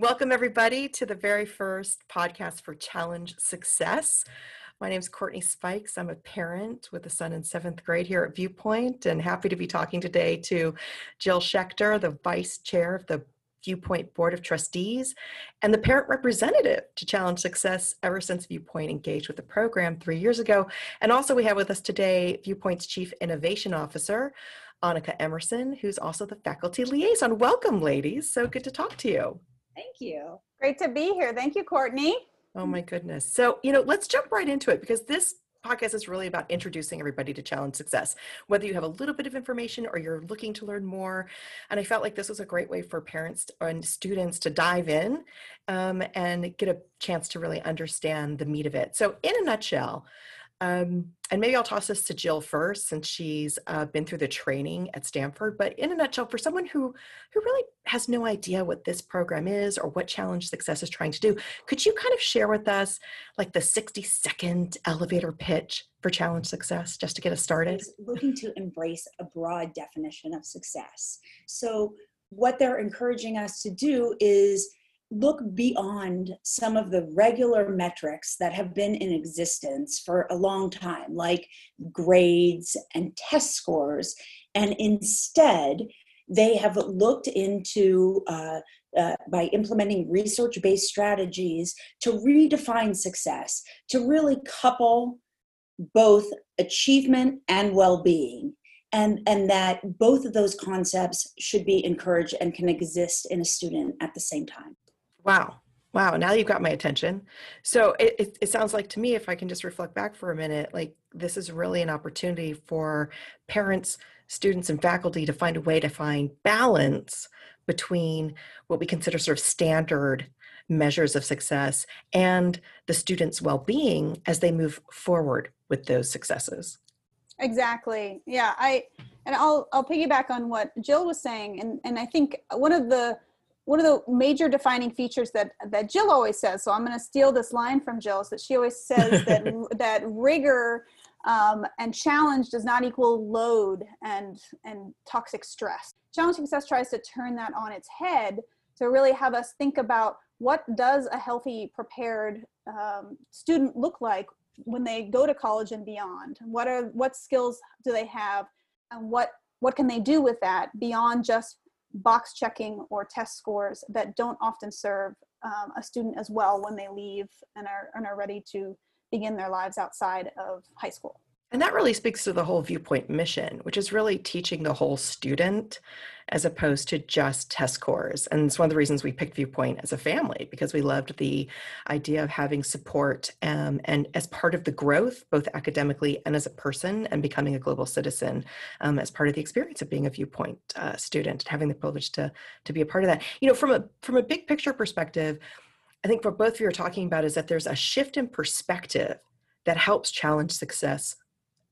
Welcome, everybody, to the very first podcast for Challenge Success. My name is Courtney Spikes. I'm a parent with a son in seventh grade here at Viewpoint, and happy to be talking today to Jill Schechter, the vice chair of the Viewpoint Board of Trustees and the parent representative to Challenge Success ever since Viewpoint engaged with the program three years ago. And also, we have with us today Viewpoint's Chief Innovation Officer, Anneke Emerson, who's also the faculty liaison. Welcome, ladies. So good to talk to you. Thank you. Great to be here. Thank you, Courtney. Oh my goodness. So, you know, let's jump right into it because this podcast is really about introducing everybody to challenge success whether you have a little bit of information or you're looking to learn more and i felt like this was a great way for parents and students to dive in um, and get a chance to really understand the meat of it so in a nutshell um, and maybe I'll toss this to Jill first, since she's uh, been through the training at Stanford. But in a nutshell, for someone who who really has no idea what this program is or what Challenge Success is trying to do, could you kind of share with us like the 60 second elevator pitch for Challenge Success, just to get us started? looking to embrace a broad definition of success. So what they're encouraging us to do is look beyond some of the regular metrics that have been in existence for a long time, like grades and test scores, and instead, they have looked into uh, uh, by implementing research based strategies to redefine success, to really couple both achievement and well being. And, and that both of those concepts should be encouraged and can exist in a student at the same time. Wow. Wow. Now you've got my attention. So it, it, it, sounds like to me, if I can just reflect back for a minute, like this is really an opportunity for parents, students, and faculty to find a way to find balance between what we consider sort of standard measures of success and the students' well being as they move forward with those successes. Exactly. Yeah. I, and I'll, I'll piggyback on what Jill was saying. And, and I think one of the, one of the major defining features that that Jill always says. So I'm going to steal this line from Jill. Is that she always says that that rigor um, and challenge does not equal load and and toxic stress. Challenge success tries to turn that on its head to really have us think about what does a healthy, prepared um, student look like when they go to college and beyond. What are what skills do they have, and what what can they do with that beyond just box checking or test scores that don't often serve um, a student as well when they leave and are, and are ready to begin their lives outside of high school. And that really speaks to the whole viewpoint mission, which is really teaching the whole student as opposed to just test scores. And it's one of the reasons we picked Viewpoint as a family because we loved the idea of having support um, and as part of the growth, both academically and as a person, and becoming a global citizen um, as part of the experience of being a Viewpoint uh, student, having the privilege to to be a part of that. You know, from a from a big picture perspective, I think what both of you are talking about is that there's a shift in perspective that helps challenge success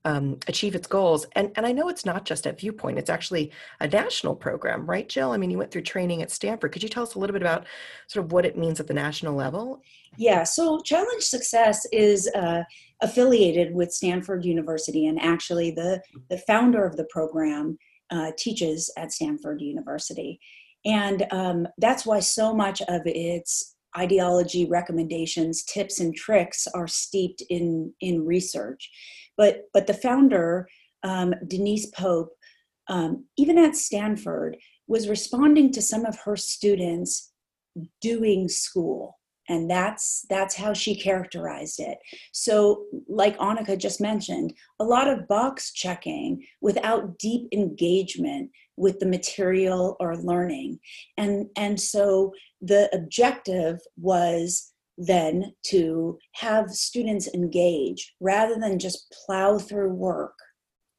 um, achieve its goals. And, and I know it's not just at Viewpoint, it's actually a national program, right, Jill? I mean, you went through training at Stanford. Could you tell us a little bit about sort of what it means at the national level? Yeah, so Challenge Success is uh, affiliated with Stanford University, and actually, the, the founder of the program uh, teaches at Stanford University. And um, that's why so much of its ideology recommendations tips and tricks are steeped in in research but but the founder, um, Denise Pope, um, even at Stanford, was responding to some of her students doing school. And that's that's how she characterized it. So like Anneke just mentioned a lot of box checking without deep engagement with the material or learning. And and so the objective was then to have students engage rather than just plow through work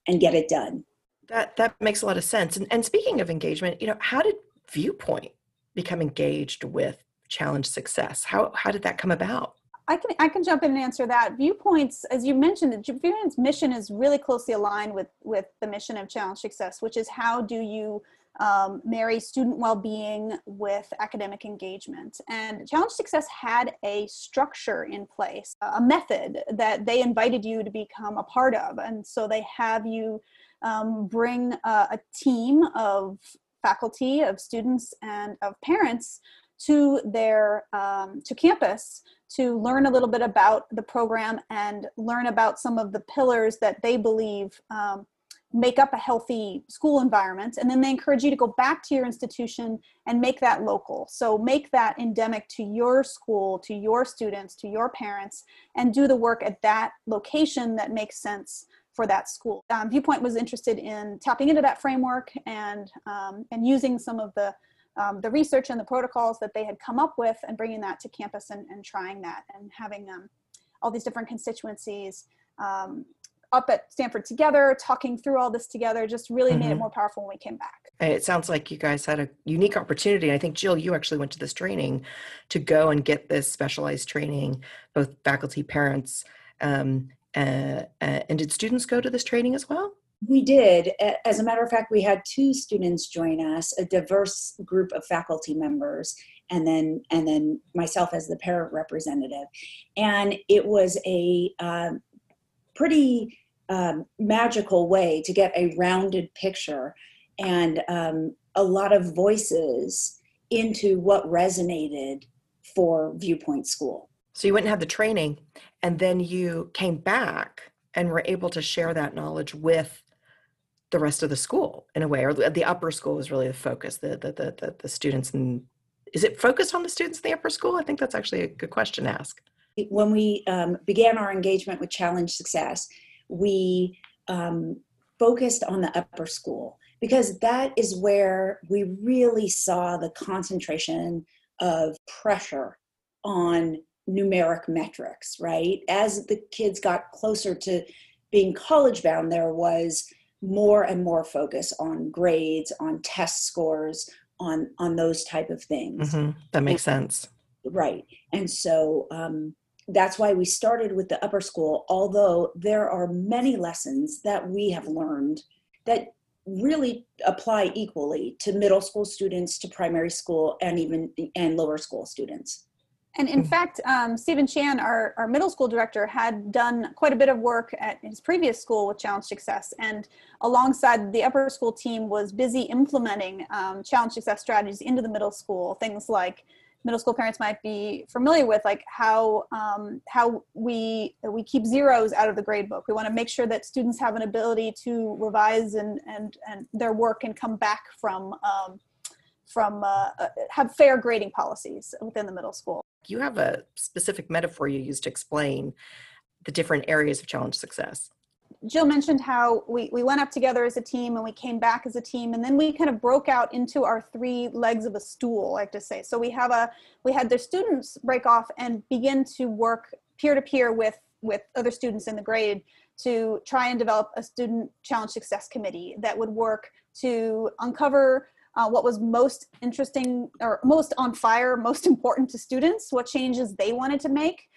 and get it done. That that makes a lot of sense. And, and speaking of engagement, you know, how did Viewpoint become engaged with Challenge Success? How how did that come about? I can I can jump in and answer that. Viewpoints, as you mentioned, the Viewpoint's mission is really closely aligned with with the mission of Challenge Success, which is how do you um, marry student well-being with academic engagement. And Challenge Success had a structure in place, a method that they invited you to become a part of. And so they have you um, bring a, a team of faculty, of students, and of parents to their um, to campus to learn a little bit about the program and learn about some of the pillars that they believe um, make up a healthy school environment and then they encourage you to go back to your institution and make that local. So make that endemic to your school to your students to your parents and do the work at that location that makes sense for that school. Um, viewpoint was interested in tapping into that framework and um, and using some of the um, the research and the protocols that they had come up with and bringing that to campus and, and trying that and having um, all these different constituencies um, up at Stanford together, talking through all this together, just really mm-hmm. made it more powerful when we came back. It sounds like you guys had a unique opportunity. I think, Jill, you actually went to this training to go and get this specialized training, both faculty, parents. Um, uh, uh, and did students go to this training as well? We did. As a matter of fact, we had two students join us, a diverse group of faculty members, and then and then myself as the parent representative. And it was a uh, pretty um, magical way to get a rounded picture and um, a lot of voices into what resonated for Viewpoint School. So you went and had the training, and then you came back and were able to share that knowledge with the rest of the school in a way, or the upper school was really the focus. The the the the, the students and is it focused on the students in the upper school? I think that's actually a good question to ask. When we um, began our engagement with Challenge Success, we um, focused on the upper school because that is where we really saw the concentration of pressure on numeric metrics, right? As the kids got closer to being college bound, there was more and more focus on grades, on test scores, on on those type of things. Mm-hmm. That makes and, sense. Right. And so um, that's why we started with the upper school, although there are many lessons that we have learned that really apply equally to middle school students, to primary school, and even and lower school students. And in fact, um, Stephen Chan, our, our middle school director, had done quite a bit of work at his previous school with Challenge Success. And alongside the upper school team was busy implementing um, Challenge Success strategies into the middle school, things like middle school parents might be familiar with, like how um, how we we keep zeros out of the grade book. We want to make sure that students have an ability to revise and and and their work and come back from um, from uh, uh, have fair grading policies within the middle school. You have a specific metaphor you use to explain the different areas of challenge success. Jill mentioned how we, we went up together as a team and we came back as a team and then we kind of broke out into our three legs of a stool, I like to say. So we have a we had the students break off and begin to work peer to peer with with other students in the grade to try and develop a student challenge success committee that would work to uncover uh, what was most interesting or most on fire, most important to students, what changes they wanted to make,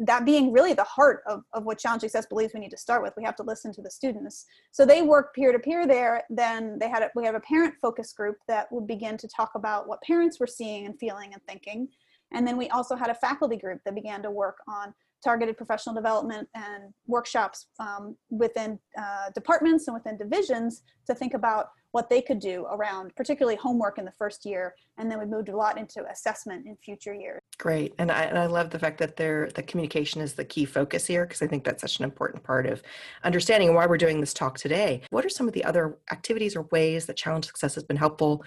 that being really the heart of, of what challenge success believes we need to start with we have to listen to the students. So they work peer to peer there then they had a, we have a parent focus group that would begin to talk about what parents were seeing and feeling and thinking. And then we also had a faculty group that began to work on targeted professional development and workshops um, within uh, departments and within divisions to think about what they could do around particularly homework in the first year and then we moved a lot into assessment in future years. Great and i, and I love the fact that there the communication is the key focus here because i think that's such an important part of understanding why we're doing this talk today. What are some of the other activities or ways that challenge success has been helpful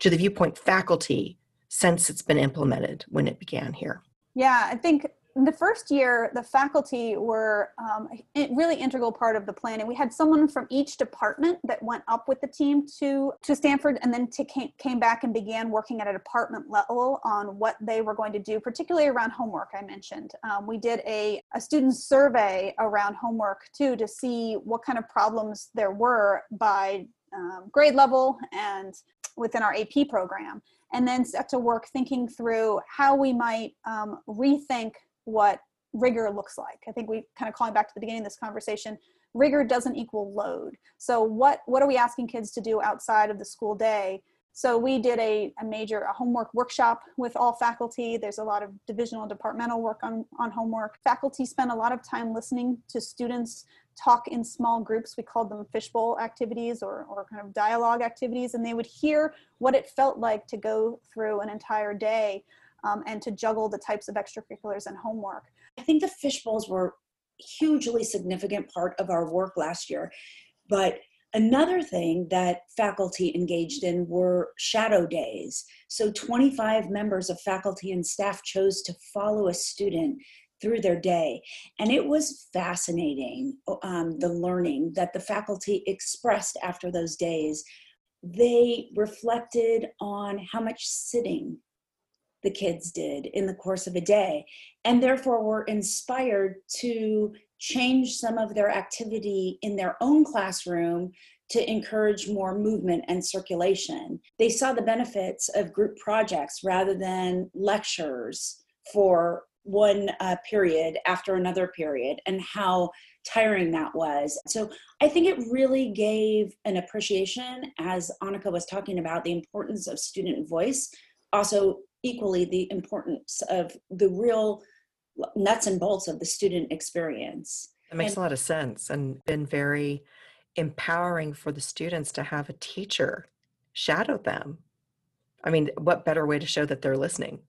to the viewpoint faculty since it's been implemented when it began here? Yeah i think the first year, the faculty were um, a really integral part of the planning. We had someone from each department that went up with the team to to Stanford, and then to came, came back and began working at a department level on what they were going to do, particularly around homework. I mentioned um, we did a a student survey around homework too to see what kind of problems there were by um, grade level and within our AP program and then set to work thinking through how we might um, rethink what rigor looks like. I think we kind of calling back to the beginning of this conversation, rigor doesn't equal load. So what, what are we asking kids to do outside of the school day? So we did a, a major a homework workshop with all faculty. There's a lot of divisional departmental work on, on homework. Faculty spend a lot of time listening to students talk in small groups. We called them fishbowl activities or, or kind of dialogue activities, and they would hear what it felt like to go through an entire day um, and to juggle the types of extracurriculars and homework. I think the fishbowls were hugely significant part of our work last year, but Another thing that faculty engaged in were shadow days. So 25 members of faculty and staff chose to follow a student through their day. And it was fascinating, um, the learning that the faculty expressed after those days. They reflected on how much sitting the kids did in the course of a day, and therefore were inspired to change some of their activity in their own classroom to encourage more movement and circulation. They saw the benefits of group projects rather than lectures for one uh, period after another period and how tiring that was. So I think it really gave an appreciation, as Anneke was talking about, the importance of student voice, also equally the importance of the real nuts and bolts of the student experience. It makes and, a lot of sense and been very empowering for the students to have a teacher shadow them. I mean, what better way to show that they're listening?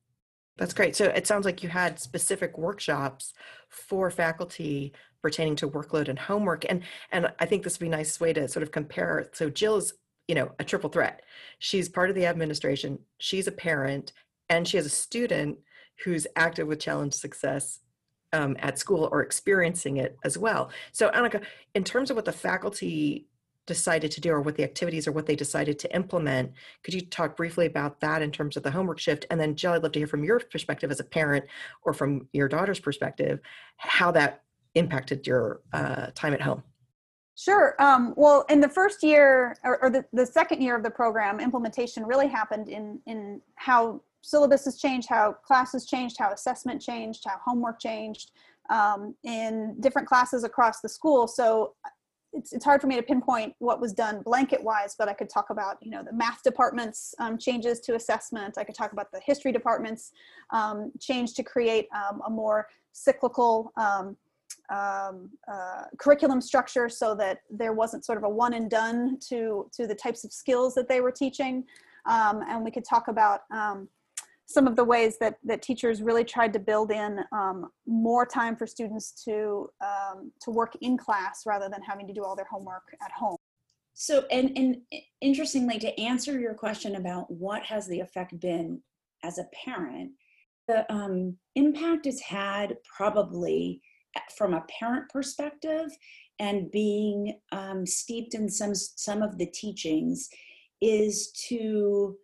That's great. So it sounds like you had specific workshops for faculty pertaining to workload and homework. And and I think this would be a nice way to sort of compare. So Jill is, you know, a triple threat. She's part of the administration, she's a parent, and she has a student who's active with challenge success um, at school or experiencing it as well. So Anneke, in terms of what the faculty decided to do or what the activities or what they decided to implement. Could you talk briefly about that in terms of the homework shift? And then Jill, I'd love to hear from your perspective as a parent or from your daughter's perspective, how that impacted your uh, time at home. Sure. Um, well, in the first year or, or the, the second year of the program, implementation really happened in, in how syllabus has changed, how classes changed, how assessment changed, how homework changed um, in different classes across the school. So it's, it's hard for me to pinpoint what was done blanket wise, but I could talk about, you know, the math department's um, changes to assessment. I could talk about the history department's um, change to create um, a more cyclical um, um, uh, curriculum structure so that there wasn't sort of a one and done to, to the types of skills that they were teaching. And we could talk about some of the ways that, that teachers really tried to build in um, more time for students to, um, to work in class rather than having to do all their homework at home. So, and, and interestingly, to answer your question about what has the effect been as a parent, the um, impact it's had probably eh, from a parent perspective and being um, steeped in some some of the teachings is to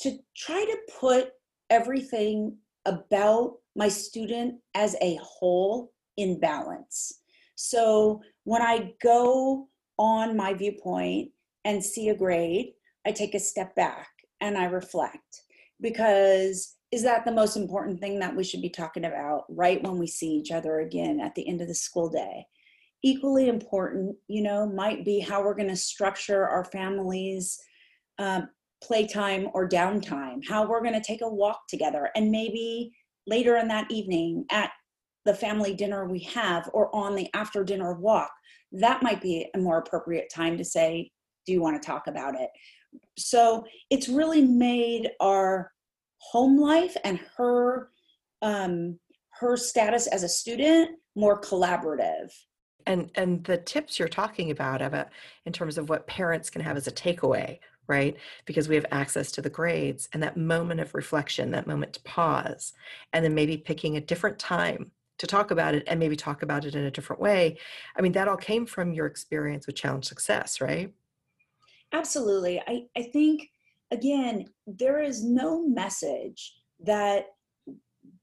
to try to put everything about my student as a whole in balance. So when I go on my viewpoint and see a grade, I take a step back and I reflect because is that the most important thing that we should be talking about right when we see each other again at the end of the school day? Equally important, you know, might be how we're going to structure our families um, playtime or downtime, how we're going to take a walk together, and maybe later in that evening at the family dinner we have or on the after dinner walk, that might be a more appropriate time to say, Do you want to talk about it? So it's really made our home life and her um, her status as a student more collaborative and and the tips you're talking about about in terms of what parents can have as a takeaway right? Because we have access to the grades and that moment of reflection, that moment to pause, and then maybe picking a different time to talk about it and maybe talk about it in a different way. I mean, that all came from your experience with challenge success, right? Absolutely. I, I think, again, there is no message that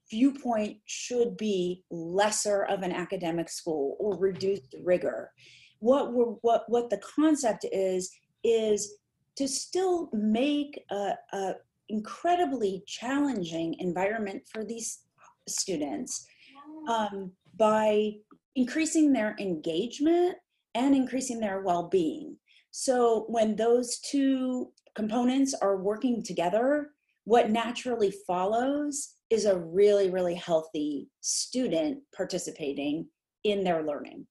viewpoint should be lesser of an academic school or reduced rigor. What we're, what what the concept is is to still make a, a incredibly challenging environment for these students um, by increasing their engagement and increasing their well-being. So when those two components are working together what naturally follows is a really really healthy student participating in their learning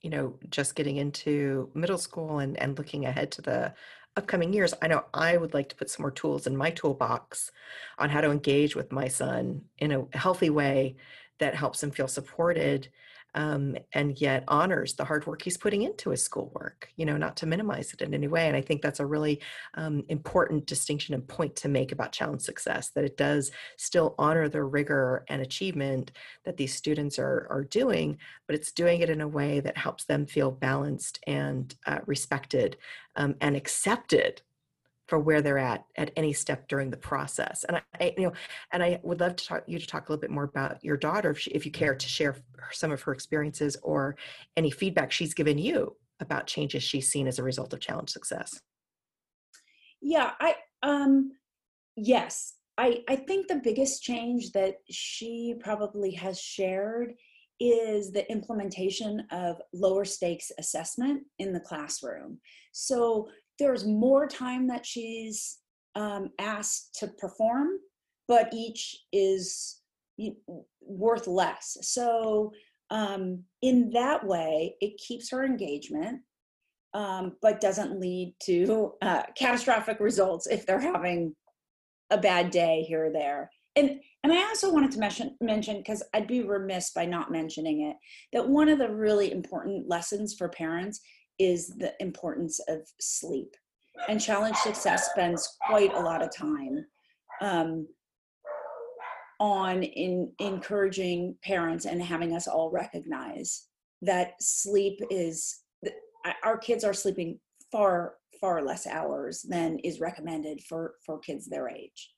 you know, just getting into middle school and, and looking ahead to the upcoming years, I know I would like to put some more tools in my toolbox on how to engage with my son in a healthy way that helps him feel supported um, and yet honors the hard work he's putting into his schoolwork, you know, not to minimize it in any way. And I think that's a really um, important distinction and point to make about challenge success that it does still honor the rigor and achievement that these students are, are doing, but it's doing it in a way that helps them feel balanced and uh, respected um, and accepted for where they're at at any step during the process. And I, I, you know, and I would love to talk you to talk a little bit more about your daughter, if, she, if you care to share some of her experiences or any feedback she's given you about changes she's seen as a result of challenge success. Yeah, I um, yes, I I think the biggest change that she probably has shared is the implementation of lower stakes assessment in the classroom. So there's more time that she's um, asked to perform, but each is worth less. So um, in that way, it keeps her engagement, um, but doesn't lead to uh, catastrophic results if they're having a bad day here or there. And and I also wanted to mention mention because I'd be remiss by not mentioning it that one of the really important lessons for parents is the importance of sleep. And Challenge Success spends quite a lot of time um, on in encouraging parents and having us all recognize that sleep is our kids are sleeping far far less hours than is recommended for for kids their age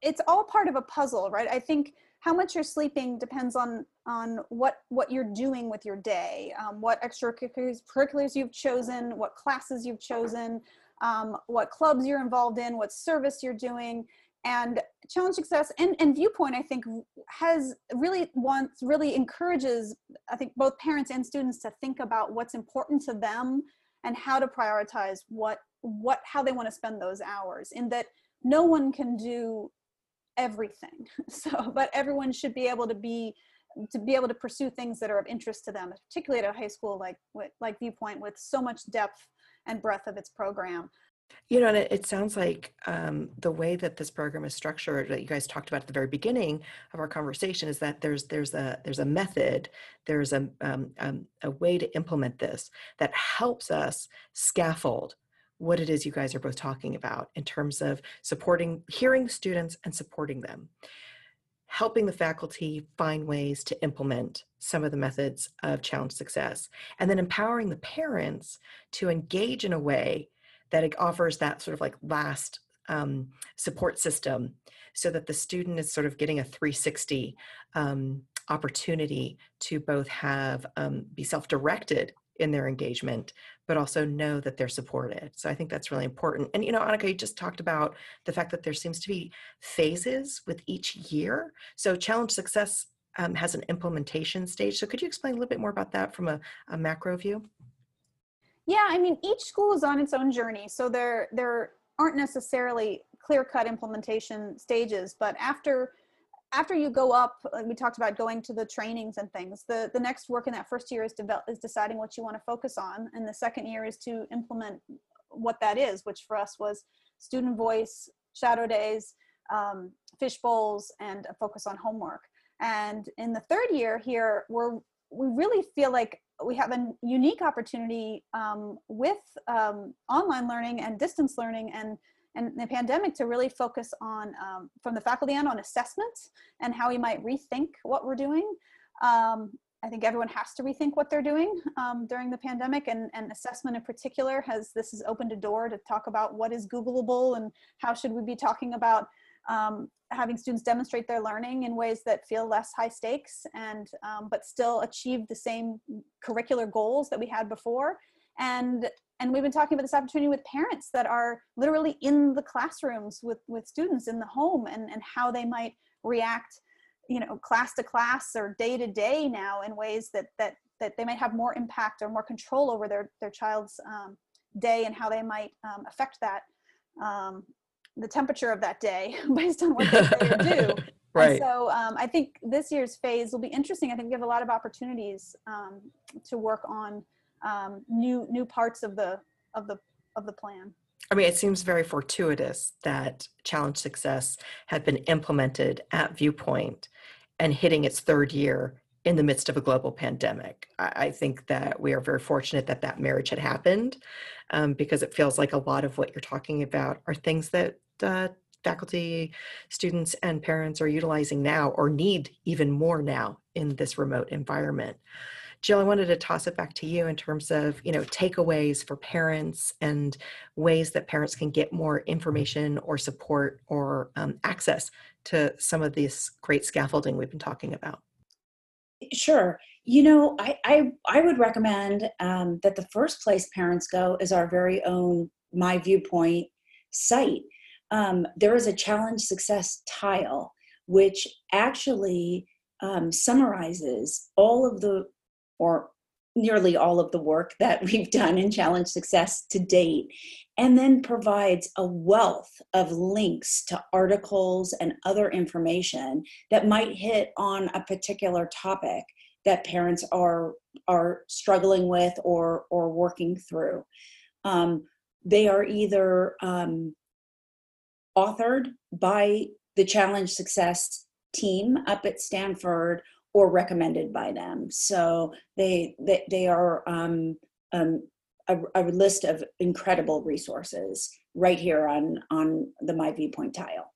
it's all part of a puzzle right i think how much you're sleeping depends on on what what you're doing with your day um, what extracurriculars you've chosen what classes you've chosen um, what clubs you're involved in what service you're doing. And challenge success and, and viewpoint i think has really wants really encourages i think both parents and students to think about what's important to them and how to prioritize what what how they want to spend those hours. In that no one can do everything. So but everyone should be able to be to be able to pursue things that are of interest to them particularly at a high school like like viewpoint with so much depth and breadth of its program. You know, and it, it sounds like um, the way that this program is structured, that you guys talked about at the very beginning of our conversation, is that there's there's a there's a method, there's a um, um, a way to implement this that helps us scaffold what it is you guys are both talking about in terms of supporting, hearing students and supporting them, helping the faculty find ways to implement some of the methods of challenge success, and then empowering the parents to engage in a way that it offers that sort of like last um, support system so that the student is sort of getting a 360 um, opportunity to both have um, be self-directed in their engagement, but also know that they're supported. So I think that's really important. And you know, Anneke, you just talked about the fact that there seems to be phases with each year. So challenge success um, has an implementation stage. So could you explain a little bit more about that from a, a macro view? Yeah, I mean, each school is on its own journey. So there, there aren't necessarily clear cut implementation stages, but after after you go up, we talked about going to the trainings and things, the, the next work in that first year is, develop, is deciding what you want to focus on. And the second year is to implement what that is, which for us was student voice, shadow days, um, fish bowls, and a focus on homework. And in the third year here, we're, we really feel like we have a unique opportunity um, with um, online learning and distance learning and and the pandemic to really focus on um, from the faculty end on assessments and how we might rethink what we're doing. Um, I think everyone has to rethink what they're doing um, during the pandemic and, and assessment in particular has this has opened a door to talk about what is Googleable and how should we be talking about um, having students demonstrate their learning in ways that feel less high stakes and um, but still achieve the same curricular goals that we had before. And and we've been talking about this opportunity with parents that are literally in the classrooms with with students in the home and and how they might react you know class to class or day to day now in ways that that that they might have more impact or more control over their their child's um, day and how they might um, affect that um, the temperature of that day based on what they say or do Right. And so um, I think this year's phase will be interesting. I think we have a lot of opportunities um, to work on um, new new parts of the of the of the plan. I mean, it seems very fortuitous that Challenge Success had been implemented at Viewpoint and hitting its third year in the midst of a global pandemic. I, think that we are very fortunate that that marriage had happened um, because it feels like a lot of what you're talking about are things that uh, faculty, students, and parents are utilizing now or need even more now in this remote environment. Jill, I wanted to toss it back to you in terms of, you know, takeaways for parents and ways that parents can get more information or support or um, access to some of this great scaffolding we've been talking about. Sure. You know, I I, I would recommend um, that the first place parents go is our very own My Viewpoint site. Um, there is a challenge success tile which actually um, summarizes all of the or nearly all of the work that we've done in challenge success to date and then provides a wealth of links to articles and other information that might hit on a particular topic that parents are are struggling with or or working through. Um, they are either um, authored by the challenge success team up at stanford or recommended by them. So they they, they are um, um, a, a, list of incredible resources right here on on the My Viewpoint tile.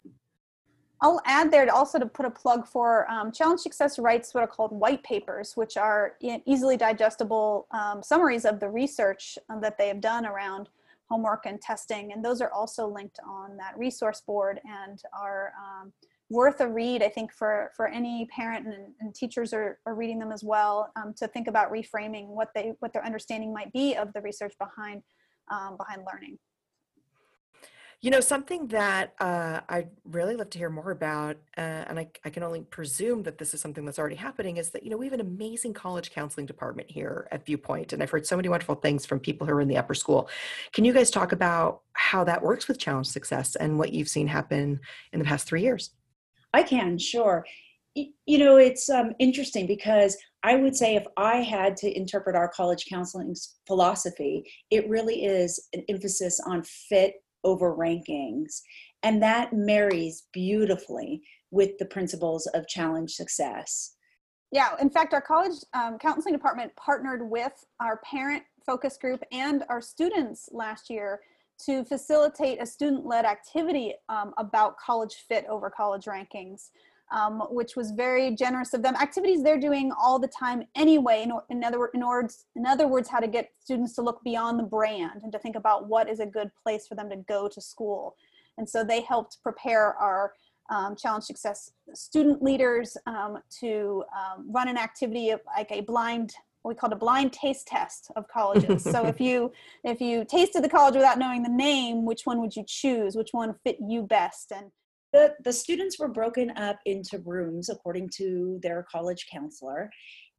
I'll add there to also to put a plug for um, Challenge Success writes what are called white papers, which are easily digestible um, summaries of the research um, that they have done around homework and testing, and those are also linked on that resource board and are worth a read, I think, for, for any parent and, and teachers are, are reading them as well um, to think about reframing what they what their understanding might be of the research behind um, behind learning. You know, something that uh, I'd really love to hear more about, uh, and I, I, can only presume that this is something that's already happening, is that, you know, we have an amazing college counseling department here at Viewpoint, and I've heard so many wonderful things from people who are in the upper school. Can you guys talk about how that works with Challenge Success and what you've seen happen in the past three years? I can, sure. You know, it's um, interesting because I would say if I had to interpret our college counseling philosophy, it really is an emphasis on fit over rankings. And that marries beautifully with the principles of challenge success. Yeah, in fact, our college um, counseling department partnered with our parent focus group and our students last year to facilitate a student-led activity um, about college fit over college rankings, um, which was very generous of them. Activities they're doing all the time anyway. In, in, other, in, words, in other words, how to get students to look beyond the brand and to think about what is a good place for them to go to school. And so they helped prepare our um, challenge success student leaders um, to um, run an activity of like a blind we called a blind taste test of colleges. so if you if you tasted the college without knowing the name, which one would you choose? Which one fit you best? And the, the students were broken up into rooms according to their college counselor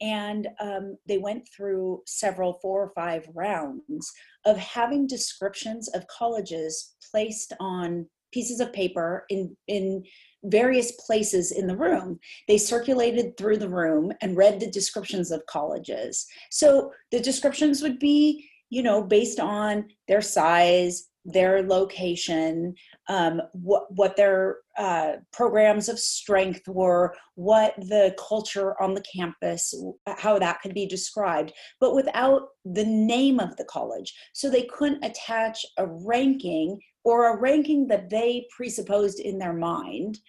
and um, they went through several four or five rounds of having descriptions of colleges placed on pieces of paper in in various places in the room. They circulated through the room and read the descriptions of colleges. So the descriptions would be, you know, based on their size, their location, um, what what their uh, programs of strength were, what the culture on the campus, how that could be described, but without the name of the college. So they couldn't attach a ranking or a ranking that they presupposed in their mind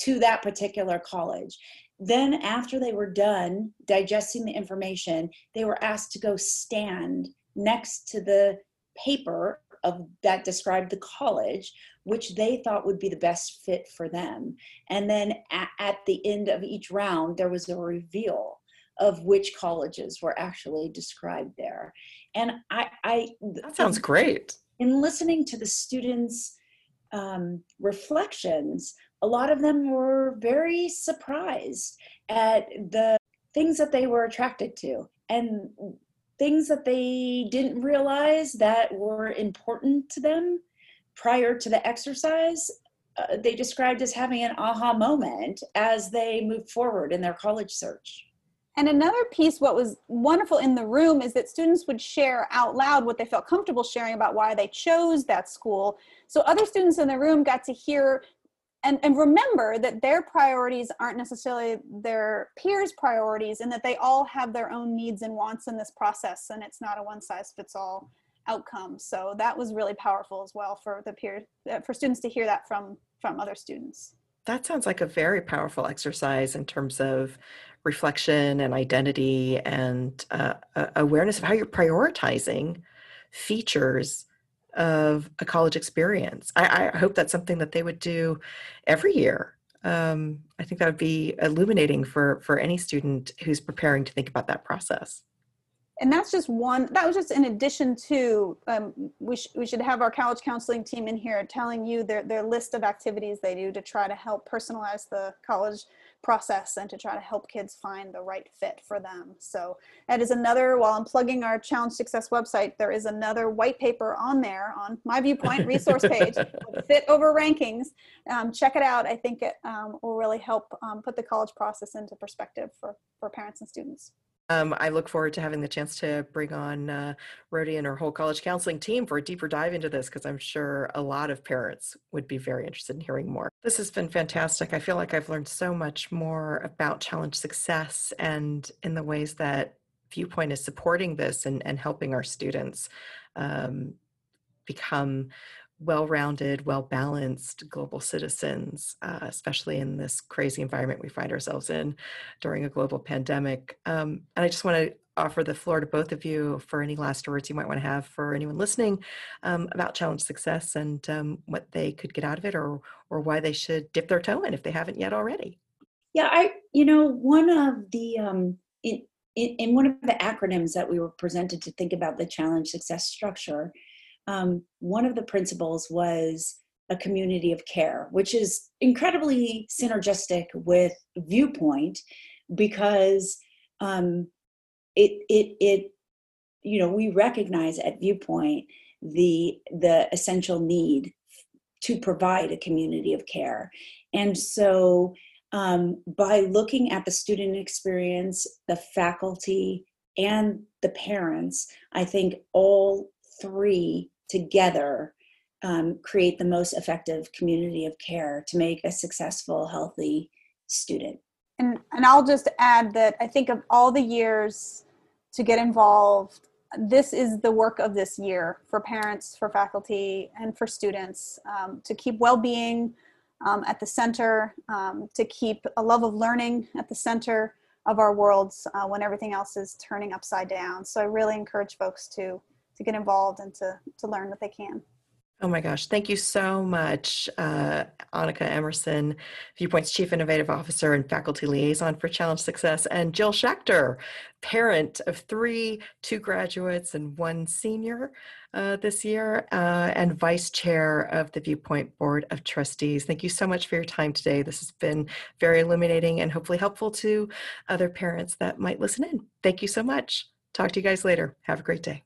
to that particular college. Then, after they were done digesting the information, they were asked to go stand next to the paper of that described the college which they thought would be the best fit for them. And then at, at, the end of each round there was a reveal of which colleges were actually described there. And i i that sounds great. in listening to the students um, reflections, a lot of them were very surprised at the things that they were attracted to. And things that they didn't realize that were important to them prior to the exercise uh, they described as having an aha moment as they moved forward in their college search. And another piece, what was wonderful in the room is that students would share out loud what they felt comfortable sharing about why they chose that school. So other students in the room got to hear and, and remember that their priorities aren't necessarily their peers' priorities and that they all have their own needs and wants in this process and it's not a one size fits all outcome. So that was really powerful as well for the peer uh, for students to hear that from from other students. That sounds like a very powerful exercise in terms of reflection and identity and uh, awareness of how you're prioritizing features of a college experience. I, I, hope that's something that they would do every year. Um, I think that would be illuminating for for any student who's preparing to think about that process and that's just one that was just in addition to um, we, sh- we should have our college counseling team in here telling you their, their list of activities they do to try to help personalize the college process and to try to help kids find the right fit for them. So that is another while i'm plugging our challenge success website there is another white paper on there on my viewpoint resource page fit over rankings. Um, check it out. I think it um, will really help um, put the college process into perspective for for parents and students um, I look forward to having the chance to bring on uh, Rhody and her whole college counseling team for a deeper dive into this because I'm sure a lot of parents would be very interested in hearing more. This has been fantastic. I feel like I've learned so much more about challenge success and in the ways that Viewpoint is supporting this and, and helping our students um, become well-rounded, well-balanced global citizens, uh, especially in this crazy environment we find ourselves in during a global pandemic. Um, and I just want to offer the floor to both of you for any last words you might want to have for anyone listening um, about challenge success and um, what they could get out of it, or or why they should dip their toe in if they haven't yet already. Yeah, I you know one of the um, in, in in one of the acronyms that we were presented to think about the challenge success structure um, one of the principles was a community of care, which is incredibly synergistic with viewpoint because um, it it it you know we recognize at viewpoint the the essential need to provide a community of care. And so um, by looking at the student experience the faculty and the parents i think all three together um, create the most effective community of care to make a successful, healthy student. And, and I'll just add that I think of all the years to get involved, this is the work of this year for parents, for faculty, and for students um, to keep well being um, at the center, um, to keep a love of learning at the center of our worlds uh, when everything else is turning upside down. So I really encourage folks to to get involved and to to learn what they can. Oh my gosh, thank you so much, uh, Anneke Emerson, Viewpoint's Chief Innovative Officer and Faculty Liaison for Challenge Success, and Jill Schechter, parent of three, two graduates and one senior uh, this year, uh, and Vice Chair of the Viewpoint Board of Trustees. Thank you so much for your time today. This has been very illuminating and hopefully helpful to other parents that might listen in. Thank you so much. Talk to you guys later. Have a great day.